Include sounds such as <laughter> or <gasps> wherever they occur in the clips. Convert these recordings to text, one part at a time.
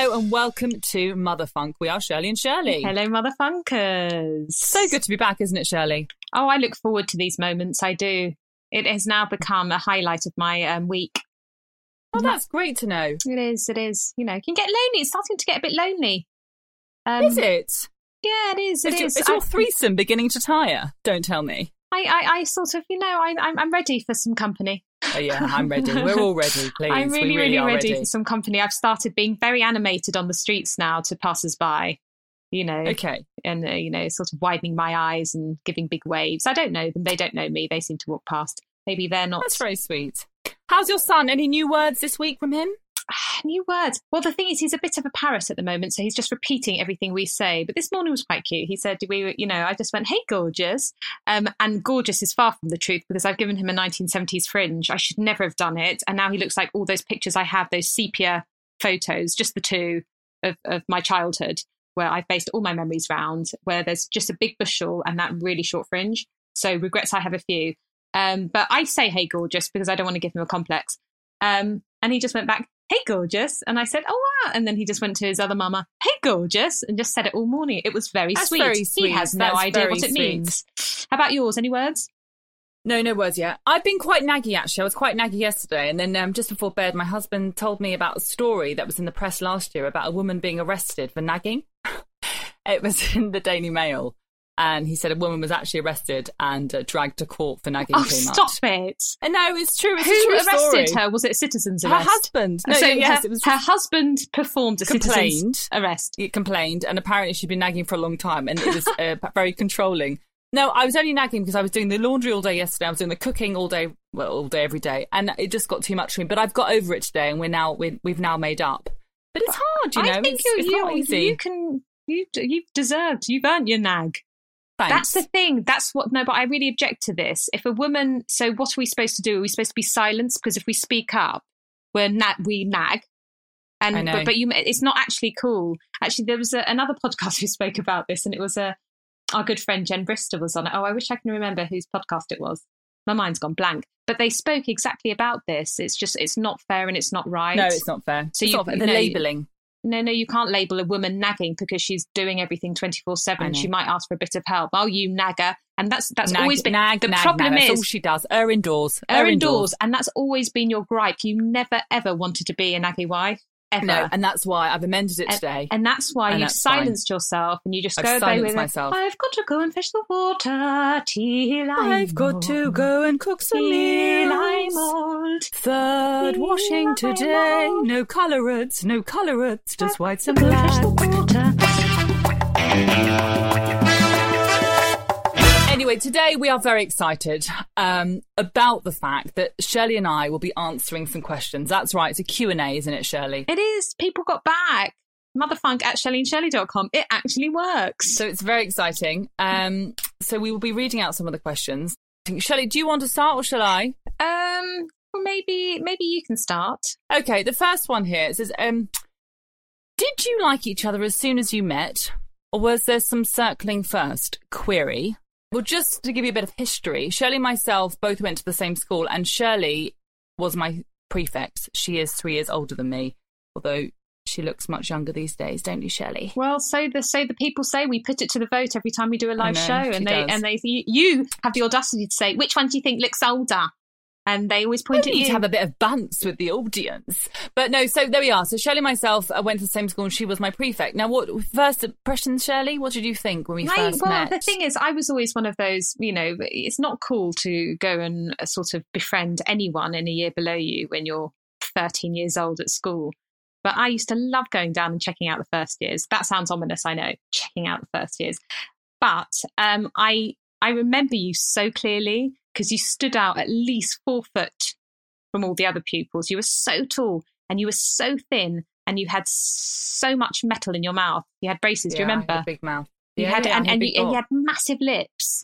Hello and welcome to Mother Funk. We are Shirley and Shirley. Hello, Mother Funkers. So good to be back, isn't it, Shirley? Oh, I look forward to these moments. I do. It has now become a highlight of my um, week. Oh, that's great to know. It is. It is. You know, can get lonely. It's starting to get a bit lonely. Um, Is it? Yeah, it is. It is, is. is your I- threesome beginning to tire? Don't tell me. I, I, I sort of, you know, I, I'm, I'm ready for some company. Oh, yeah, I'm ready. We're <laughs> all ready, please. I'm we really, really, really ready, ready. for some company. I've started being very animated on the streets now to passers-by. You know, Okay. and uh, you know, sort of widening my eyes and giving big waves. I don't know them; they don't know me. They seem to walk past. Maybe they're not That's very sweet. How's your son? Any new words this week from him? <sighs> new words. Well, the thing is, he's a bit of a parrot at the moment, so he's just repeating everything we say. But this morning was quite cute. He said, "We, you know, I just went, hey, gorgeous,' um, and gorgeous is far from the truth because I've given him a 1970s fringe. I should never have done it, and now he looks like all those pictures I have, those sepia photos, just the two of, of my childhood, where I've based all my memories round, where there's just a big bushel and that really short fringe. So regrets I have a few. Um, but I say, hey, gorgeous, because I don't want to give him a complex. Um, and he just went back, hey, gorgeous. And I said, oh, wow. And then he just went to his other mama, hey, gorgeous, and just said it all morning. It was very That's sweet. very He sweet. has no idea what it sweet. means. How about yours? Any words? No, no words yet. I've been quite naggy actually. I was quite naggy yesterday, and then um, just before bed, my husband told me about a story that was in the press last year about a woman being arrested for nagging. <laughs> it was in the Daily Mail, and he said a woman was actually arrested and uh, dragged to court for nagging Oh, too much. stop it. And no, it's true. It's Who arrested story. her? Was it a citizen's Her husband. No, so yes, her, it was her husband performed a Complained. citizen's arrest. He complained, and apparently she'd been nagging for a long time, and it was <laughs> uh, very controlling. No, I was only nagging because I was doing the laundry all day yesterday. I was doing the cooking all day, well, all day every day, and it just got too much for me. But I've got over it today, and we're now we we've now made up. But it's hard, you know. I think it's, you, it's you, you can. You, you've deserved. You've earned your nag. Thanks. That's the thing. That's what. No, but I really object to this. If a woman, so what are we supposed to do? Are we supposed to be silenced? Because if we speak up, we're na- we nag. And I know. but, but you, it's not actually cool. Actually, there was a, another <laughs> podcast who spoke about this, and it was a our good friend Jen Brister was on it. Oh, I wish I can remember whose podcast it was. My mind's gone blank. But they spoke exactly about this. It's just it's not fair and it's not right. no, it's not fair. So It's you- not fair. the you- labelling. No, no, you can't label a woman nagging because she's doing everything 24 7. She might ask for a bit of help. Oh, you nagger, and that's that's Nag, always been nag, the nag, problem nag. That's is all she does. Her indoors. her indoors, and that's always been your gripe. You never ever wanted to be a naggy wife ever, No, and that's why I've amended it today. and that's why and you've that's fine. silenced yourself and you just I've go away with it. myself. I've got to go and fetch the water till I'm I've got to go and cook some meals. old. Third Till washing I'm today. old. No colourates, no colourates, just whites and Go Anyway, today we are very excited um, about the fact that Shirley and I will be answering some questions. That's right, it's a Q&A, isn't it, Shirley? It is. People got back. Motherfunk at shelleyandshelley.com. It actually works. So it's very exciting. Um, so we will be reading out some of the questions. Shirley, do you want to start or shall I? Um, well, maybe maybe you can start. Okay, the first one here says, um, "Did you like each other as soon as you met, or was there some circling first? Query. Well, just to give you a bit of history, Shirley and myself both went to the same school, and Shirley was my prefect. She is three years older than me, although she looks much younger these days, don't you, Shirley? Well, so the so the people say we put it to the vote every time we do a live know, show, and they does. and they you, you have the audacity to say which one do you think looks older, and they always point at you. to have a bit of bants with the audience. But no, so there we are. So Shirley and myself uh, went to the same school and she was my prefect. Now, what first impressions, Shirley? What did you think when we I- first well, met? the thing is, I was always one of those. You know, it's not cool to go and uh, sort of befriend anyone in a year below you when you're 13 years old at school. But I used to love going down and checking out the first years. That sounds ominous, I know, checking out the first years. But um, I I remember you so clearly because you stood out at least four foot from all the other pupils. You were so tall and you were so thin and you had so much metal in your mouth. You had braces. do you Yeah, I had remember? a big mouth. You Yeah, had yeah, and, had and, you, and you had massive lips.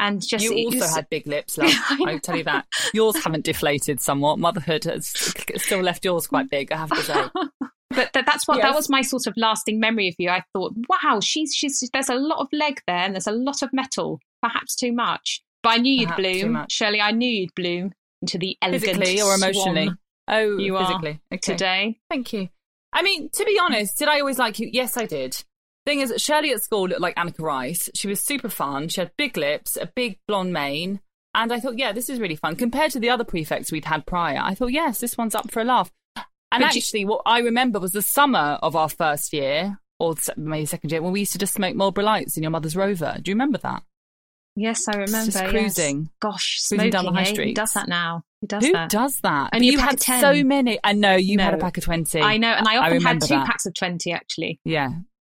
And just You also was- had big lips, <laughs> love. I I tell you that. Yours haven't deflated somewhat. Motherhood has still left yours quite <laughs> big, I have to say. <laughs> but that, that's what that was my sort of lasting memory of you. I thought, wow, she's she's there's a lot of leg there and there's a lot of metal, perhaps too much. But I knew you'd Perhaps bloom. Shirley. I knew you'd bloom into the elegant Physically or emotionally? Oh, You are physically. Okay. today. Thank you. I mean, to be honest, did I always like you? Yes, I did. Thing is, Shirley at school looked like Anneka Rice. She was super fun. She had big lips, a big blonde mane. And I thought, yeah, this is really fun. Compared to the other prefects we'd had prior, I thought, yes, this one's up for a laugh. And But you- actually, what I remember was the summer of our first year, or maybe second year, when we used to just smoke Marlboro Lights in your mother's Rover. Do you remember that? Yes, I remember. just yes. cruising. Gosh, Cruising smoking down the high eh? Who does that now? Who does Who that? does that? Only But a you had so many. I know you had a pack of twenty. I know, and I often had two that. packs of twenty actually. Yeah.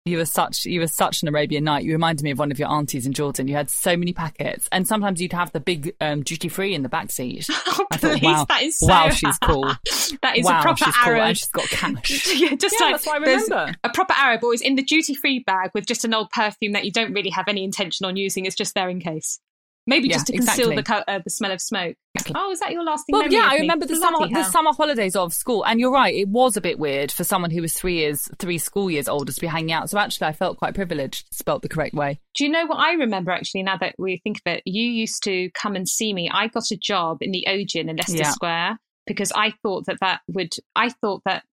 You were such you were such an Arabian night. You reminded me of one of your aunties in Jordan. You had so many packets, and sometimes you'd have the big um, duty free in the back seat. <laughs> Oh, I thought, wow, that is so wow, she's cool. <laughs> that is wow, a proper she's cool, Arab. and she's got cash. <laughs> yeah, just Yeah, like that's what I remember. A proper Arab always in the duty free bag with just an old perfume that you don't really have any intention on using. It's just there in case. Maybe Yeah, just to conceal exactly. the uh, the smell of smoke. Exactly. Oh, is that your lasting Well, memory? yeah, I me? remember the Bloody summer the summer holidays of school, and you're right. It was a bit weird for someone who was three years, three school years older to be hanging out. So actually, I felt quite privileged. Spelt the correct way. Do you know what I remember actually? Now that we think of it, you used to come and see me. I got a job in the Odeon in Leicester Yeah. Square because I thought that that would. I thought that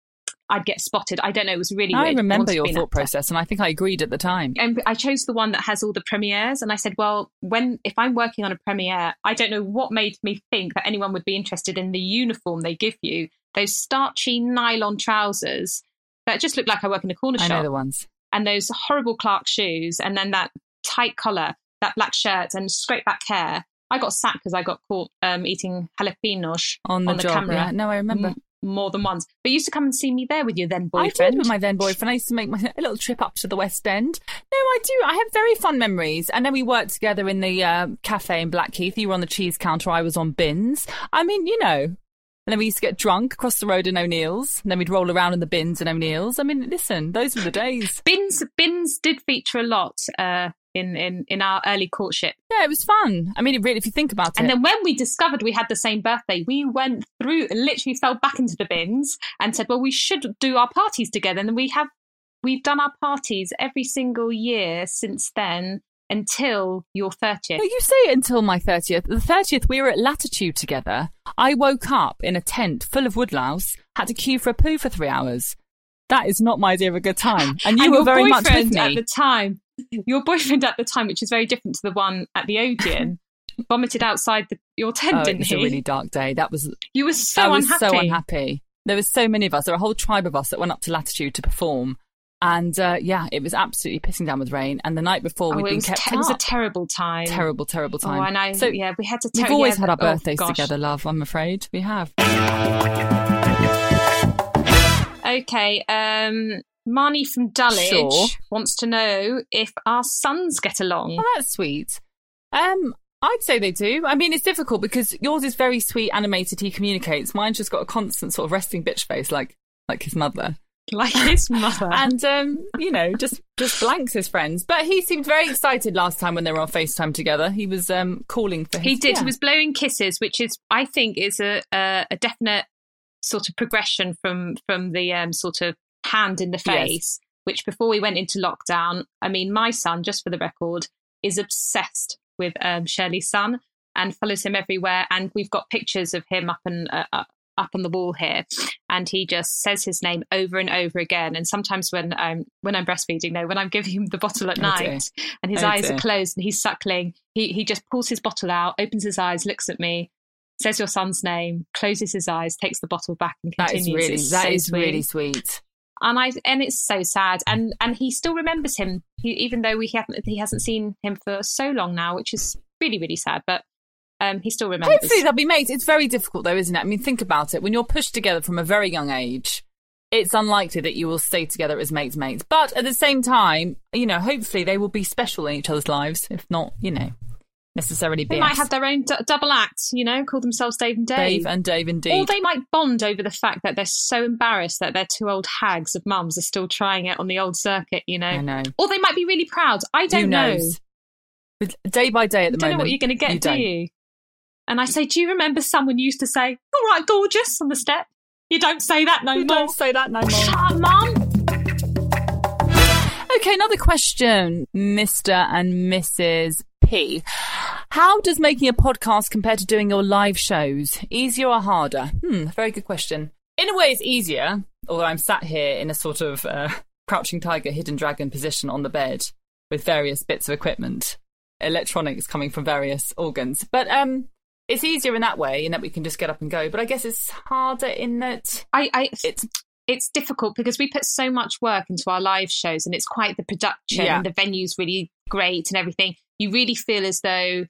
I'd get spotted. I don't know. It was really. I weird. remember to your thought process, and I think I agreed at the time. and I chose the one that has all the premieres. And I said, well, when if I'm working on a premiere, I don't know what made me think that anyone would be interested in the uniform they give you. Those starchy nylon trousers that just look like I work in a corner shop. I know the ones. and those horrible Clark shoes, and then that tight collar, that black shirt, and straight back hair. I got sacked because I got caught um, eating jalapenos On the, on the job, camera. yeah. No, I remember. More than once. But you used to come and see me there with your then boyfriend. I did with my then boyfriend. I used to make my, a little trip up to the West End. No, I do. I have very fun memories. And then we worked together in the uh, cafe in Blackheath. You were on the cheese counter. I was on bins. I mean, you know. And then we used to get drunk across the road in O'Neill's. And then we'd roll around in the bins in O'Neill's. I mean, listen, those were the days. bins bins did feature a lot uh, in, in in our early courtship. Yeah, it was fun. I mean, it really, if you think about it. And then when we discovered we had the same birthday, we went through and literally fell back into the bins and said, "Well, we should do our parties together." And we have we've done our parties every single year since then until your thirtieth. No, you say until my 30th. The 30th, we were at Latitude together. I woke up in a tent full of woodlouse, had to queue for a poo for three hours. That is not my idea of a good time. <laughs> And you were very much with me. at the time. <laughs> Your boyfriend at the time, which is very different to the one at the Odeon, <laughs> vomited outside the, your tent, Oh, it didn't was he? a really dark day. That was, you were so I was unhappy. so unhappy. There was so many of us. There were a whole tribe of us that went up to Latitude to perform. And uh, yeah, it was absolutely pissing down with rain. And the night before, Oh, we'd it been kept te- it was a terrible time. terrible, terrible time. Oh, and I, so yeah, we had to. we've always yeah, had our oh, birthdays gosh. together, love. I'm afraid we have. Okay, um, Marnie from Dulwich Sure. wants to know if our sons get along. Oh, that's sweet. Um, I'd say they do. I mean, it's difficult because yours is very sweet, animated. He communicates. Mine's just got a constant sort of resting bitch face, like like his mother, <laughs> like his mother. and um, you know, just just blanks his friends. But he seemed very excited last time when they were on Facetime together. He was um calling for. His, he did. yeah. He was blowing kisses, which is, I think, is a a, a definite sort of progression from from the um, sort of hand in the Yes. face. Which before we went into lockdown, I mean, my son, just for the record, is obsessed with um, Shirley's son and follows him everywhere. And we've got pictures of him up and uh, uh, up on the wall here, and he just says his name over and over again. And sometimes when I'm when I'm breastfeeding, no, when I'm giving him the bottle at Oh, night, and his Oh, eyes are closed and he's suckling, he he just pulls his bottle out, opens his eyes, looks at me, says your son's name, closes his eyes, takes the bottle back, and That is continues. really It's that so is sweet. really sweet. And I and it's so sad, and and he still remembers him, he, even though we haven't he hasn't seen him for so long now, which is really really sad, but. Um, he still remembers. Hopefully they'll be mates. It's very difficult though, isn't it? I mean, think about it. When you're pushed together from a very young age, it's unlikely that you will stay together as mates mates. But at the same time, you know, hopefully they will be special in each other's lives, if not, you know, necessarily they BS. might have their own d- double act, you know, call themselves Dave and Dave. Dave and Dave indeed. Or they might bond over the fact that they're so embarrassed that their two old hags of mums are still trying it on the old circuit, you know. I know. Or they might be really proud. I don't Who know. knows? With day by day at the moment. You don't moment. know what you're going to get, do don't. you? And I say, do you remember someone used to say, "All right, gorgeous" on the step? You don't say that no You more. don't say that no more. Shut up, mum. Okay, another question, Mr. and Mrs. How does making a podcast compare to doing your live shows? Easier or harder? Hmm, very good question. in a way, it's easier. Although I'm sat here in a sort of uh, crouching tiger, hidden dragon position on the bed with various bits of equipment, electronics coming from various organs. But um, it's easier in that way, in that we can just get up and go. But I guess it's harder in that I, I it's it's difficult because we put so much work into our live shows and it's quite the production Yeah. and the venue's really great and everything you really feel as though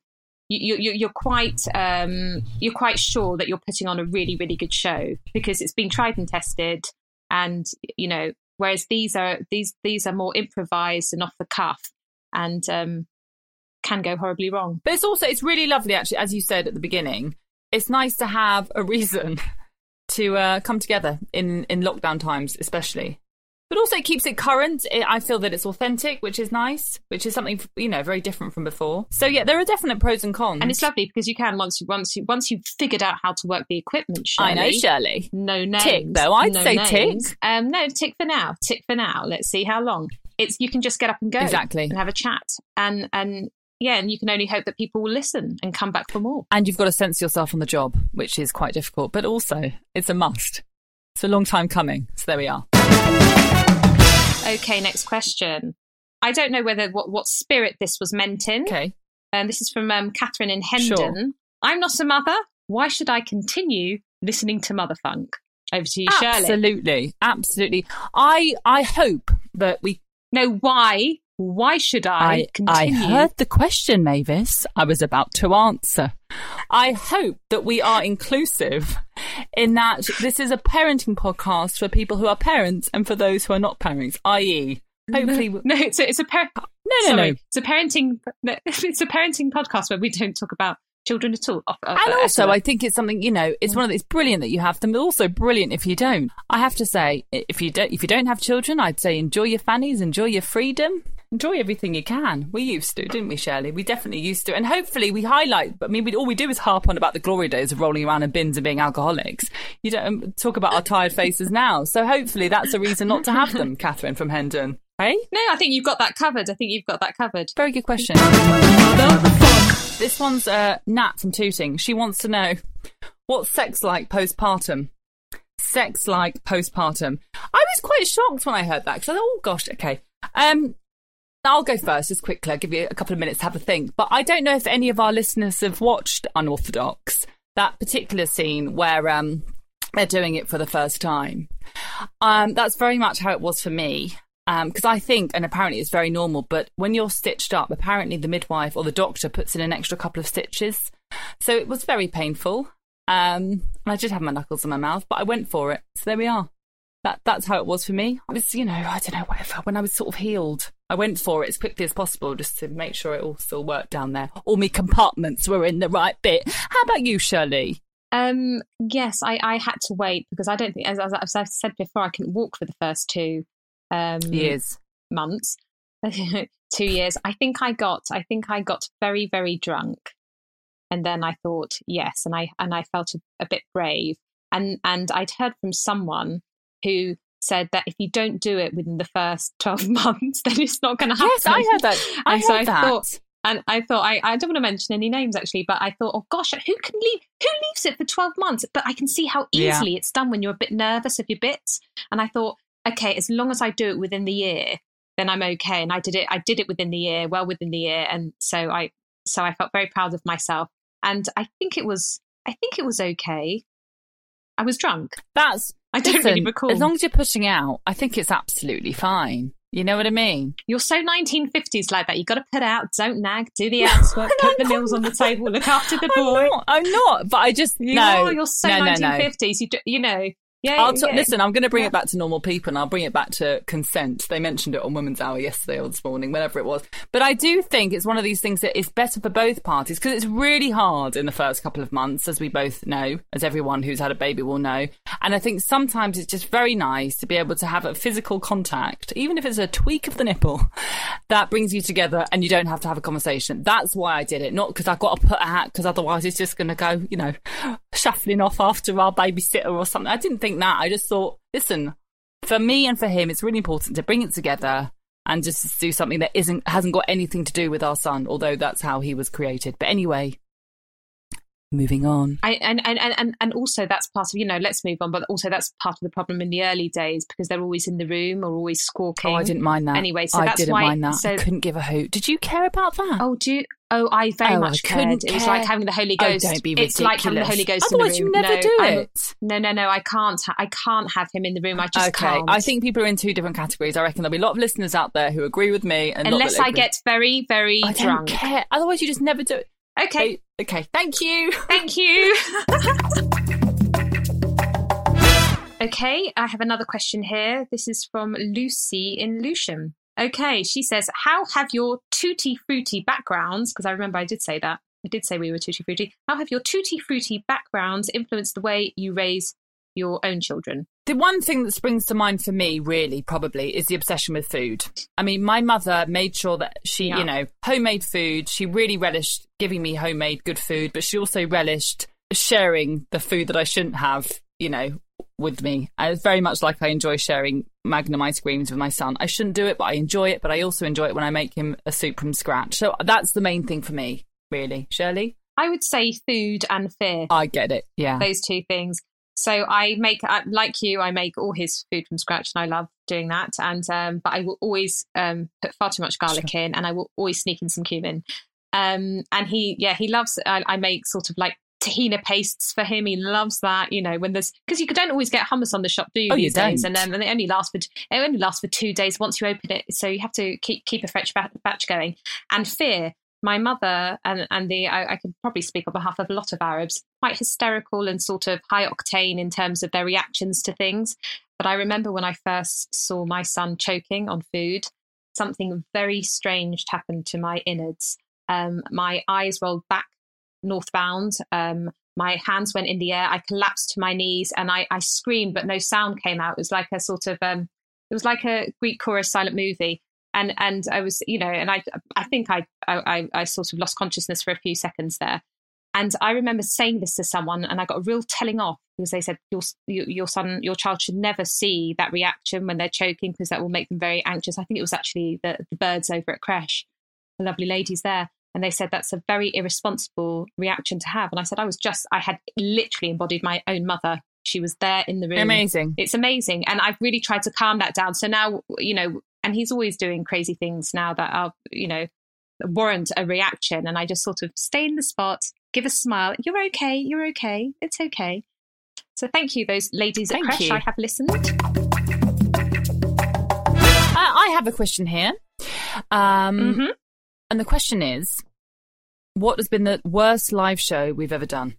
you, you, you're quite um, you're quite sure that you're putting on a really really good show because it's been tried and tested and you know whereas these are these these are more improvised and off the cuff and um, can go horribly wrong But it's also it's really lovely, actually, as you said at the beginning. It's nice to have a reason <laughs> to uh, come together in in lockdown times, especially. But also, it keeps it current. It, I feel that it's authentic, which is nice, which is something you know very different from before. So yeah, there are definite pros and cons. and it's lovely because you can once you once you once you've figured out how to work the equipment I know, Shirley, Shirley. no names. Tick, though. I'd no say names. tick. Um, no, tick for now. Tick for now. Let's see how long. It's you can just get up and go Exactly. and have a chat and and yeah, and you can only hope that people will listen and come back for more. And you've got to sense yourself on the job, which is quite difficult. But also, it's a must. It's a long time coming. So there we are. Okay, next question. I don't know whether what what spirit this was meant in. Okay. Um, this is from um, Catherine in Hendon. I'm not a mother. Why should I continue listening to Mother Funk? Over to you, Shirley. Absolutely, absolutely. I I hope that we No, why? Why should I, I, I heard the question, Mavis. I was about to answer. I hope that we are inclusive in that this is a parenting podcast for people who are parents and for those who are not parents, i.e., hopefully. no, No, it's a, it's a par- no, sorry, no. it's a parenting <laughs> it's a parenting podcast where we don't talk about children at all. Uh, uh, And uh, also. I think it's something you know. It's one of the, it's brilliant that you have them, but also brilliant if you don't. I have to say, if you don't, if you don't have children, I'd say enjoy your fannies, enjoy your freedom, enjoy everything you can. We used to, didn't we, Shirley? We definitely used to, and hopefully we highlight. But I mean, we, all we do is harp on about the glory days of rolling around in bins and being alcoholics. You don't um, talk about our tired faces now. So hopefully that's a reason not to have them, <laughs> Catherine from Hendon. Hey, no, I think you've got that covered. I think you've got that covered. very good question. This one's uh, Nat from Tooting. She wants to know what's sex like postpartum. Sex like postpartum. I was quite shocked when I heard that because I thought, oh gosh, okay. Um, I'll go first, just quickly. I'll give you a couple of minutes to have a think. But I don't know if any of our listeners have watched Unorthodox, that particular scene where um, they're doing it for the first time. Um, that's very much how it was for me. Because I think, and apparently it's very normal, but when you're stitched up, apparently the midwife or the doctor puts in an extra couple of stitches. So it was very painful. Um, and I did have my knuckles in my mouth, but I went for it. So there we are. That that's how it was for me. I was, you know, I don't know, whatever. When I was sort of healed, I went for it as quickly as possible just to make sure it all still worked down there. All my compartments were in the right bit. How about you, Shirley? Um, yes, I, I had to wait because I don't think, as, as, I've said before, I couldn't walk for the first two um, Years. months, <laughs> two years. I think I got, I think I got very, very drunk, and then I thought yes, and I and I felt a, a bit brave, and and I'd heard from someone who said that if you don't do it within the first <laughs> twelve months, then it's not going to happen. Yes, I heard that. <laughs> I And so heard I that. thought- and I thought I, I don't want to mention any names actually, but I thought, oh gosh, who can leave? Who leaves it for twelve months? But I can see how Yeah. easily it's done when you're a bit nervous of your bits. And I thought, okay, as long as I do it within the year, then I'm okay. And I did it. I did it within the year, well within the year, and so I so I felt very proud of myself. And I think it was I think it was okay. I was drunk. That's I don't listen, really recall. As long as you're pushing out, I think it's absolutely fine. You know what I mean? You're so 1950s like that. You've got to put out, don't nag, do the <laughs> housework, put the meals on the table, look after the boy. I'm not. I'm not. But I just You no. are. You're so no, no, no. 1950s. You do, you know. Yeah. I'll t- yeah. listen. I'm going to bring Yeah. it back to normal people, and I'll bring it back to consent. They mentioned it on Women's Hour yesterday or this morning, whenever it was. But I do think it's one of these things that is better for both parties because it's really hard in the first couple of months, as we both know, as everyone who's had a baby will know. And I think sometimes it's just very nice to be able to have a physical contact, even if it's a tweak of the nipple, <laughs> that brings you together, and you don't have to have a conversation. That's why I did it, not because I've got to put a hat, because otherwise it's just going to go, you know, <gasps> shuffling off after our babysitter or something. I didn't think that. I just thought, listen, for me and for him, it's really important to bring it together and just do something that isn't hasn't got anything to do with our son, although that's how he was created. But anyway, moving on. I, and, and, and, and also that's part of, you know, let's move on, but also that's part of the problem in the early days because they're always in the room or always squawking. Oh, I didn't mind that. Anyway, so I that's didn't why, mind that. So, I couldn't give a hoot. Did you care about that? oh, do you, oh, I very Oh, I much couldn't cared. It was like having the Holy Oh, Ghost. don't be it's like having the Holy ridiculous. Ghost Otherwise, in you the room. never no, do I'm- it. No, no, no, I can't. Ha- I can't have him in the room. I just okay, can't. I think people are in two different categories. I reckon there'll be a lot of listeners out there who agree with me, and unless I agree. get very, very I don't drunk. care. Otherwise, you just never do it. Okay, Okay, thank you. <laughs> thank you. okay, I have another question here. This is from Lucy in Lewisham. Okay, she says, How have your tutti frutti backgrounds, because I remember I did say that. I did say we were tutti frutti. How have your tutti frutti backgrounds influenced the way you raise your own children? The one thing that springs to mind for me, really, probably, is the obsession with food. I mean, my mother made sure that she, Yeah. you know, homemade food. She really relished giving me homemade good food, but she also relished sharing the food that I shouldn't have, you know, with me. It's very much like I enjoy sharing Magnum ice creams with my son. I shouldn't do it, but I enjoy it. But I also enjoy it when I make him a soup from scratch. So that's the main thing for me, really. Shirley, I would say food and fear. I get it. Yeah. those two things. So I make, uh, like you, I make all his food from scratch, and I love doing that. And um, but I will always um, put far too much garlic in, and I will always sneak in some cumin. Um, and he, yeah, he loves. I, I make sort of like tahina pastes for him. He loves that. You know, when there's because you don't always get hummus on the shop, do you? Oh, you days? don't. And, um, and they only last for it only lasts for two days once you open it. So you have to keep keep a fresh batch going. And fear my mother and and the I, I can probably speak on behalf of a lot of Arabs, quite hysterical and sort of high octane in terms of their reactions to things. But I remember when I first saw my son choking on food, something very strange happened to my innards. Um, my eyes rolled back northbound. Um, my hands went in the air. I collapsed to my knees and I, I screamed, but no sound came out. It was like a sort of um, it was like a Greek chorus silent movie and and I was, you know, and I I think I I, I sort of lost consciousness for a few seconds there. And I remember saying this to someone, and I got a real telling off because they said your your son, your child should never see that reaction when they're choking because that will make them very anxious. I think it was actually the, the birds over at Creche, the lovely ladies there, and they said that's a very irresponsible reaction to have. And I said I was just I had literally embodied my own mother. She was there in the room. Amazing. It's amazing, and I've really tried to calm that down. So now, you know, and he's always doing crazy things now that are, you know, warrant a reaction. And I just sort of stay in the spot, give a smile. You're okay. You're okay. It's okay. So thank you, those ladies Thank at Creche. you. I have listened. Uh, I have a question here. Um, Mhm. And the question is what has been the worst live show we've ever done?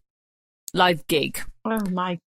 Live gig. Oh my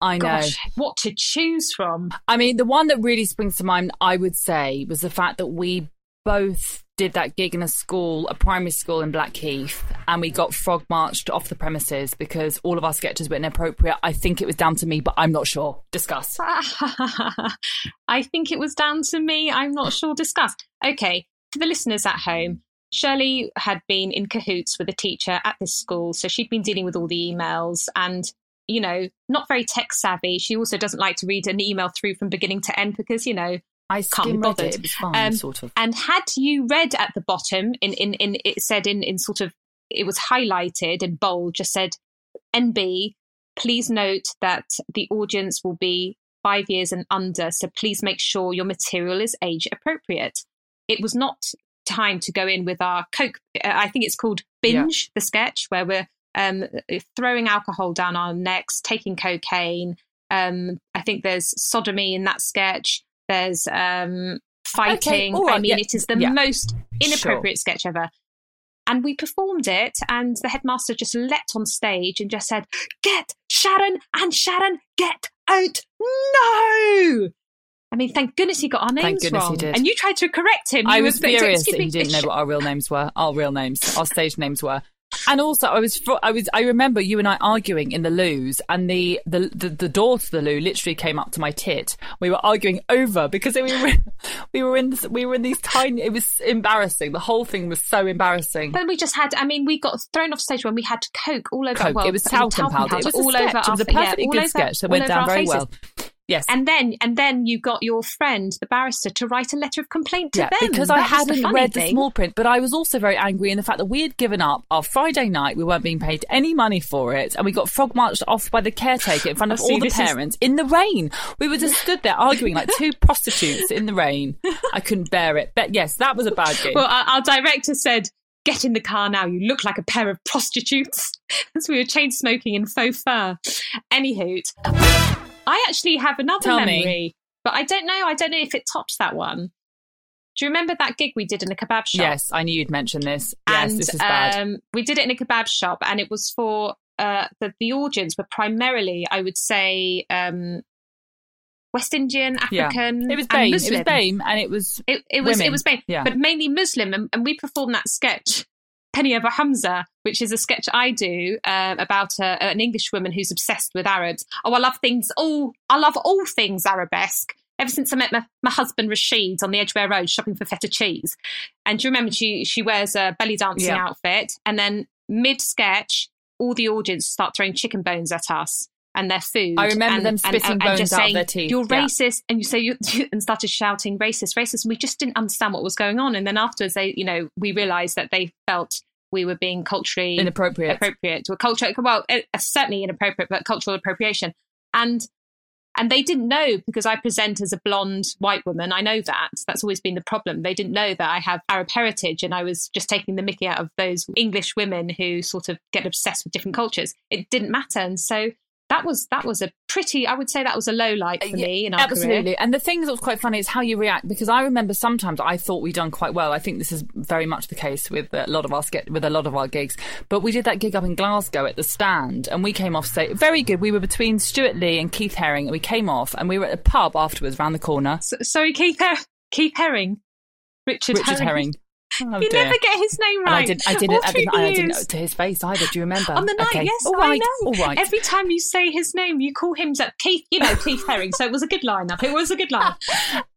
I know. gosh, what to choose from? I mean, the one that really springs to mind, I would say, was the fact that we both did that gig in a school, a primary school in Blackheath, and we got frog marched off the premises because all of our sketches were inappropriate. I think it was down to me, but I'm not sure. Discuss. <laughs> I think it was down to me. I'm not sure. Discuss. Okay, for the listeners at home, Shirley had been in cahoots with a teacher at this school, so she'd been dealing with all the emails and. You know, not very tech savvy. She also doesn't like to read an email through from beginning to end because, you know, I Can't be bothered. it. Fine, Um, sort of. and had you read at the bottom, in, in, in it said in, in sort of, it was highlighted in bold, just said, NB, please note that the audience will be five years and under, so please make sure your material is age appropriate. It was not time to go in with our Coke, uh, I think it's called Binge, the sketch, where we're um, throwing alcohol down our necks, taking cocaine. Um, I think there's sodomy in that sketch. There's um, fighting. all I mean, yeah, it is the yeah. most inappropriate sketch ever. And we performed it, and the headmaster just leapt on stage and just said, Get Sharon and Sharon, get out. No! I mean, thank goodness he got our names goodness he wrong. did. And you tried to correct him. I was furious that he didn't know what our real names were. Our real names, our stage names were. And also, I was, I was, I remember you and I arguing in the loos, and the, the, the, the door to the loo literally came up to my tit. We were arguing over because we were, <laughs> we were in, this, we were in these tiny. It was embarrassing. The whole thing was so embarrassing. But we just had, I mean, we got thrown off stage when we had Coke all over. Coke. Well, it was talcum powder. It was a all sketch. over it was our, a perfectly yeah, good over- sketch that went down very faces. well. Yes. And then and then you got your friend, the barrister, to write a letter of complaint to yeah, them. because That I hadn't funny read the small print, but I was also very angry in the fact that we had given up our Friday night. We weren't being paid any money for it, and we got frog marched off by the caretaker in front <laughs> of See, all the this is- parents in the rain. We were just stood there arguing like two <laughs> prostitutes in the rain. I couldn't bear it. But yes, that was a bad game. Well, our, our director said, "Get in the car now. You look like a pair of prostitutes." <laughs> As we were chain smoking in faux fur. Anywho, I actually have another Tell me. memory, but I don't know. I don't know if it tops that one. Do you remember that gig we did in a kebab shop? yes, I knew you'd mention this. Yes, and this is bad. Um, we did it in a kebab shop, and it was for uh, the the audience were primarily, I would say, um, West Indian, Yeah. African, it was and BAME. It was BAME, and it was It, it was Women. it was BAME, Yeah. but mainly Muslim, and, and we performed that sketch. Penny over Hamza, which is a sketch I do uh, about a, an English woman who's obsessed with Arabs. Oh, I love things. all. I love all things Arabesque. Ever since I met my, my husband Rashid on the Edgware Road shopping for feta cheese, and do you remember she she wears a belly dancing Yeah. outfit, and then mid sketch, all the audience start throwing chicken bones at us and their food. I remember and, them and- spitting and bones just out saying, their teeth. You're Yeah. racist, and you say <laughs> you and started shouting racist, racist. And we just didn't understand what was going on. And then afterwards, they, you know, we realised that they felt we were being culturally inappropriate. appropriate to a culture. Well, certainly inappropriate, but cultural appropriation. And and they didn't know because I present as a blonde white woman. I know that. That's always been the problem. They didn't know that I have Arab heritage and I was just taking the mickey out of those English women who sort of get obsessed with different cultures. It didn't matter. And so that was that was a pretty I would say that was a low light for Yeah, me in our Absolutely. career. And the thing that was quite funny is how you react because I remember sometimes I thought we'd done quite well. I think this is very much the case with a lot of our with a lot of our gigs. But we did that gig up in Glasgow at the stand and we came off stage very good. We were between Stewart Lee and Keith Herring and we came off and we were at a pub afterwards round the corner. So, sorry, Keith, Her- Keith Herring. Richard, Richard Herring. <laughs> Oh, You dear. never get his name and right. I did I did it at the, through I didn't to his face either. Do you remember? On the night, Okay. yes, all I know. All right. Every time you say his name, you call him Keith. You know Keith <laughs> Herring, so it was a good lineup. It was a good lineup.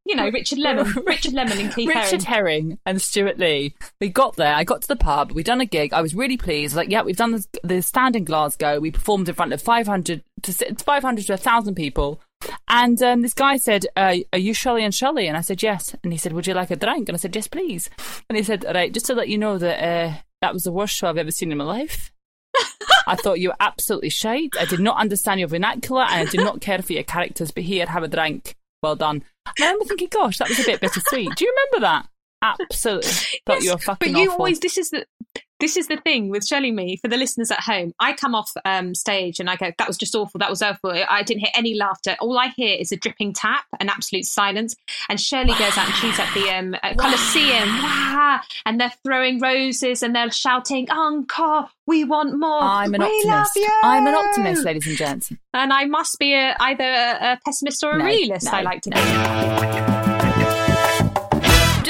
You know Richard Lemon, <laughs> Richard Lemon, and Keith Richard Herring. Herring and Stewart Lee. We got there. I got to the pub. We'd done a gig. I was really pleased. Like, yeah, we've done the, the stand in Glasgow. We performed in front of 500 to si- 500 to a 1,000 people. And um, this guy said, uh, Are you Shirley and Shirley? And I said, Yes. And he said, Would you like a drink? And I said, Yes, please. And he said, Right, just to let you know that uh, that was the worst show I've ever seen in my life. I thought you were absolutely shite. I did not understand your vernacular and I did not care for your characters, but here, have a drink. Well done. And I remember thinking, gosh, that was a bit bittersweet. Do you remember that? Absolutely. Thought Yes, you were fucking but you awful. always this is the this is the thing with Shelley me for the listeners at home. I come off um, stage and I go, "That was just awful. That was awful." I didn't hear any laughter. All I hear is a dripping tap and absolute silence. And Shirley goes out and she's at the um, at Colosseum, wow, and they're throwing roses and they're shouting, "Encore! We want more. I'm an we optimist. you." I'm an optimist, ladies and gents. And I must be a, either a, pessimist or a No, realist. no, I like to be.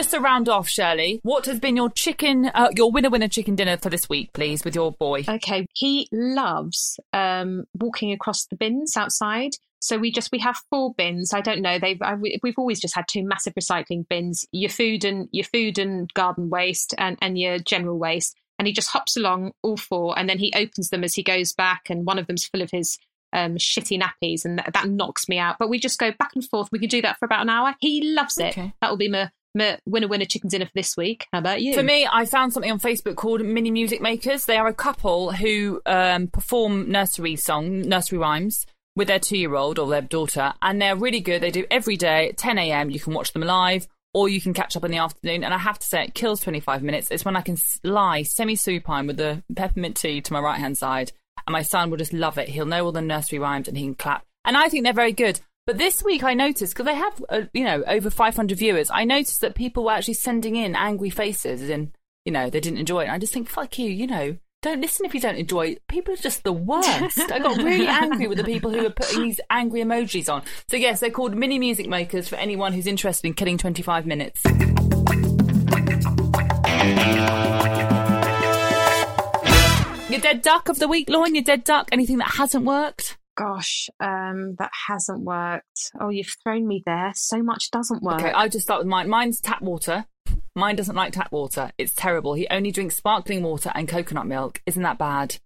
Just to round off, Shirley, what has been your chicken, uh, your winner winner chicken dinner for this week, please, with your boy? Okay, he loves um, walking across the bins outside. So we just we have four bins. I don't know. They've I, we- we've always just had two massive recycling bins: your food and your food and garden waste, and and your general waste. And he just hops along all four, and then he opens them as he goes back. And one of them's full of his um, shitty nappies, and that, that knocks me out. But we just go back and forth. We can do that for about an hour. He loves it. Okay. That will be my winner winner chicken dinner for this week. How about you? For me, I found something on Facebook called Mini Music Makers. They are a couple who um, perform nursery song, nursery rhymes with their two-year-old or their daughter, and they're really good. They do every day at 10 a.m. You can watch them live, or you can catch up in the afternoon. And I have to say, it kills 25 minutes. It's when I can lie semi-supine with the peppermint tea to my right-hand side, and my son will just love it. He'll know all the nursery rhymes and he can clap. And I think they're very good. But this week I noticed because they have, uh, you know, over 500 viewers. I noticed that people were actually sending in angry faces, and you know, they didn't enjoy it. And I just think, fuck you, you know, don't listen if you don't enjoy it. People are just the worst. I got really <laughs> angry with the people who were putting these angry emojis on. So yes, they're called mini music makers for anyone who's interested in killing 25 minutes. Your dead duck of the week, Lauren. Your dead duck. Anything that hasn't worked? Gosh, um, that hasn't worked. Oh, you've thrown me there. So much doesn't work. Okay, I'll just start with mine. Mine's tap water. Mine doesn't like tap water. It's terrible. He only drinks sparkling water and coconut milk. Isn't that bad?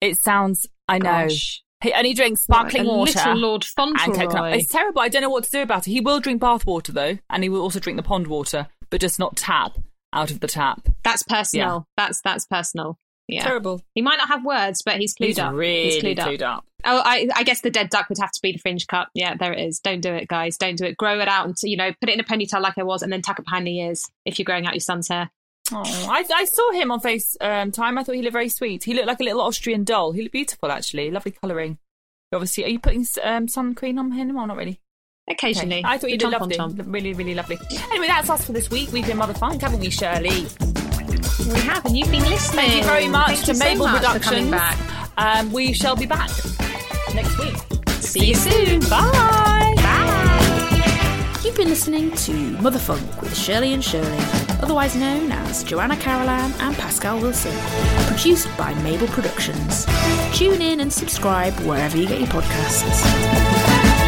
It sounds. I know. Gosh. He only drinks sparkling a water. Little Lord and coconut. Fauntleroy. It's terrible. I don't know what to do about it. He will drink bath water though, and he will also drink the pond water, but just not tap out of the tap. That's personal. That's that's personal. Yeah. Terrible. He might not have words, but he's clued He's up. really he's clued, clued up. up. Oh, I, I guess the dead duck would have to be the fringe cut. Yeah, there it is. Don't do it, guys. Don't do it. Grow it out and you know put it in a ponytail like I was, and then tuck it behind the ears if you're growing out your son's hair. Oh, I, I saw him on Face um, Time. I thought he looked very sweet. He looked like a little Austrian doll. He looked beautiful, actually. Lovely colouring. Obviously, are you putting um, sun cream on him or not really? Occasionally, Okay. I thought you did lovely. Really, really lovely. Anyway, that's us for this week. We've been Mother Funk, haven't we, Shirley? We have, and you've been listening. Thank you very much Thank to you so Mabel much for Productions. coming back. Um, we shall be back next week. See you soon. Bye. Bye. You've been listening to Mother Funk with Shirley and Shirley, otherwise known as Joanna Carolan and Pascal Wilson, produced by Mabel Productions. Tune in and subscribe wherever you get your podcasts.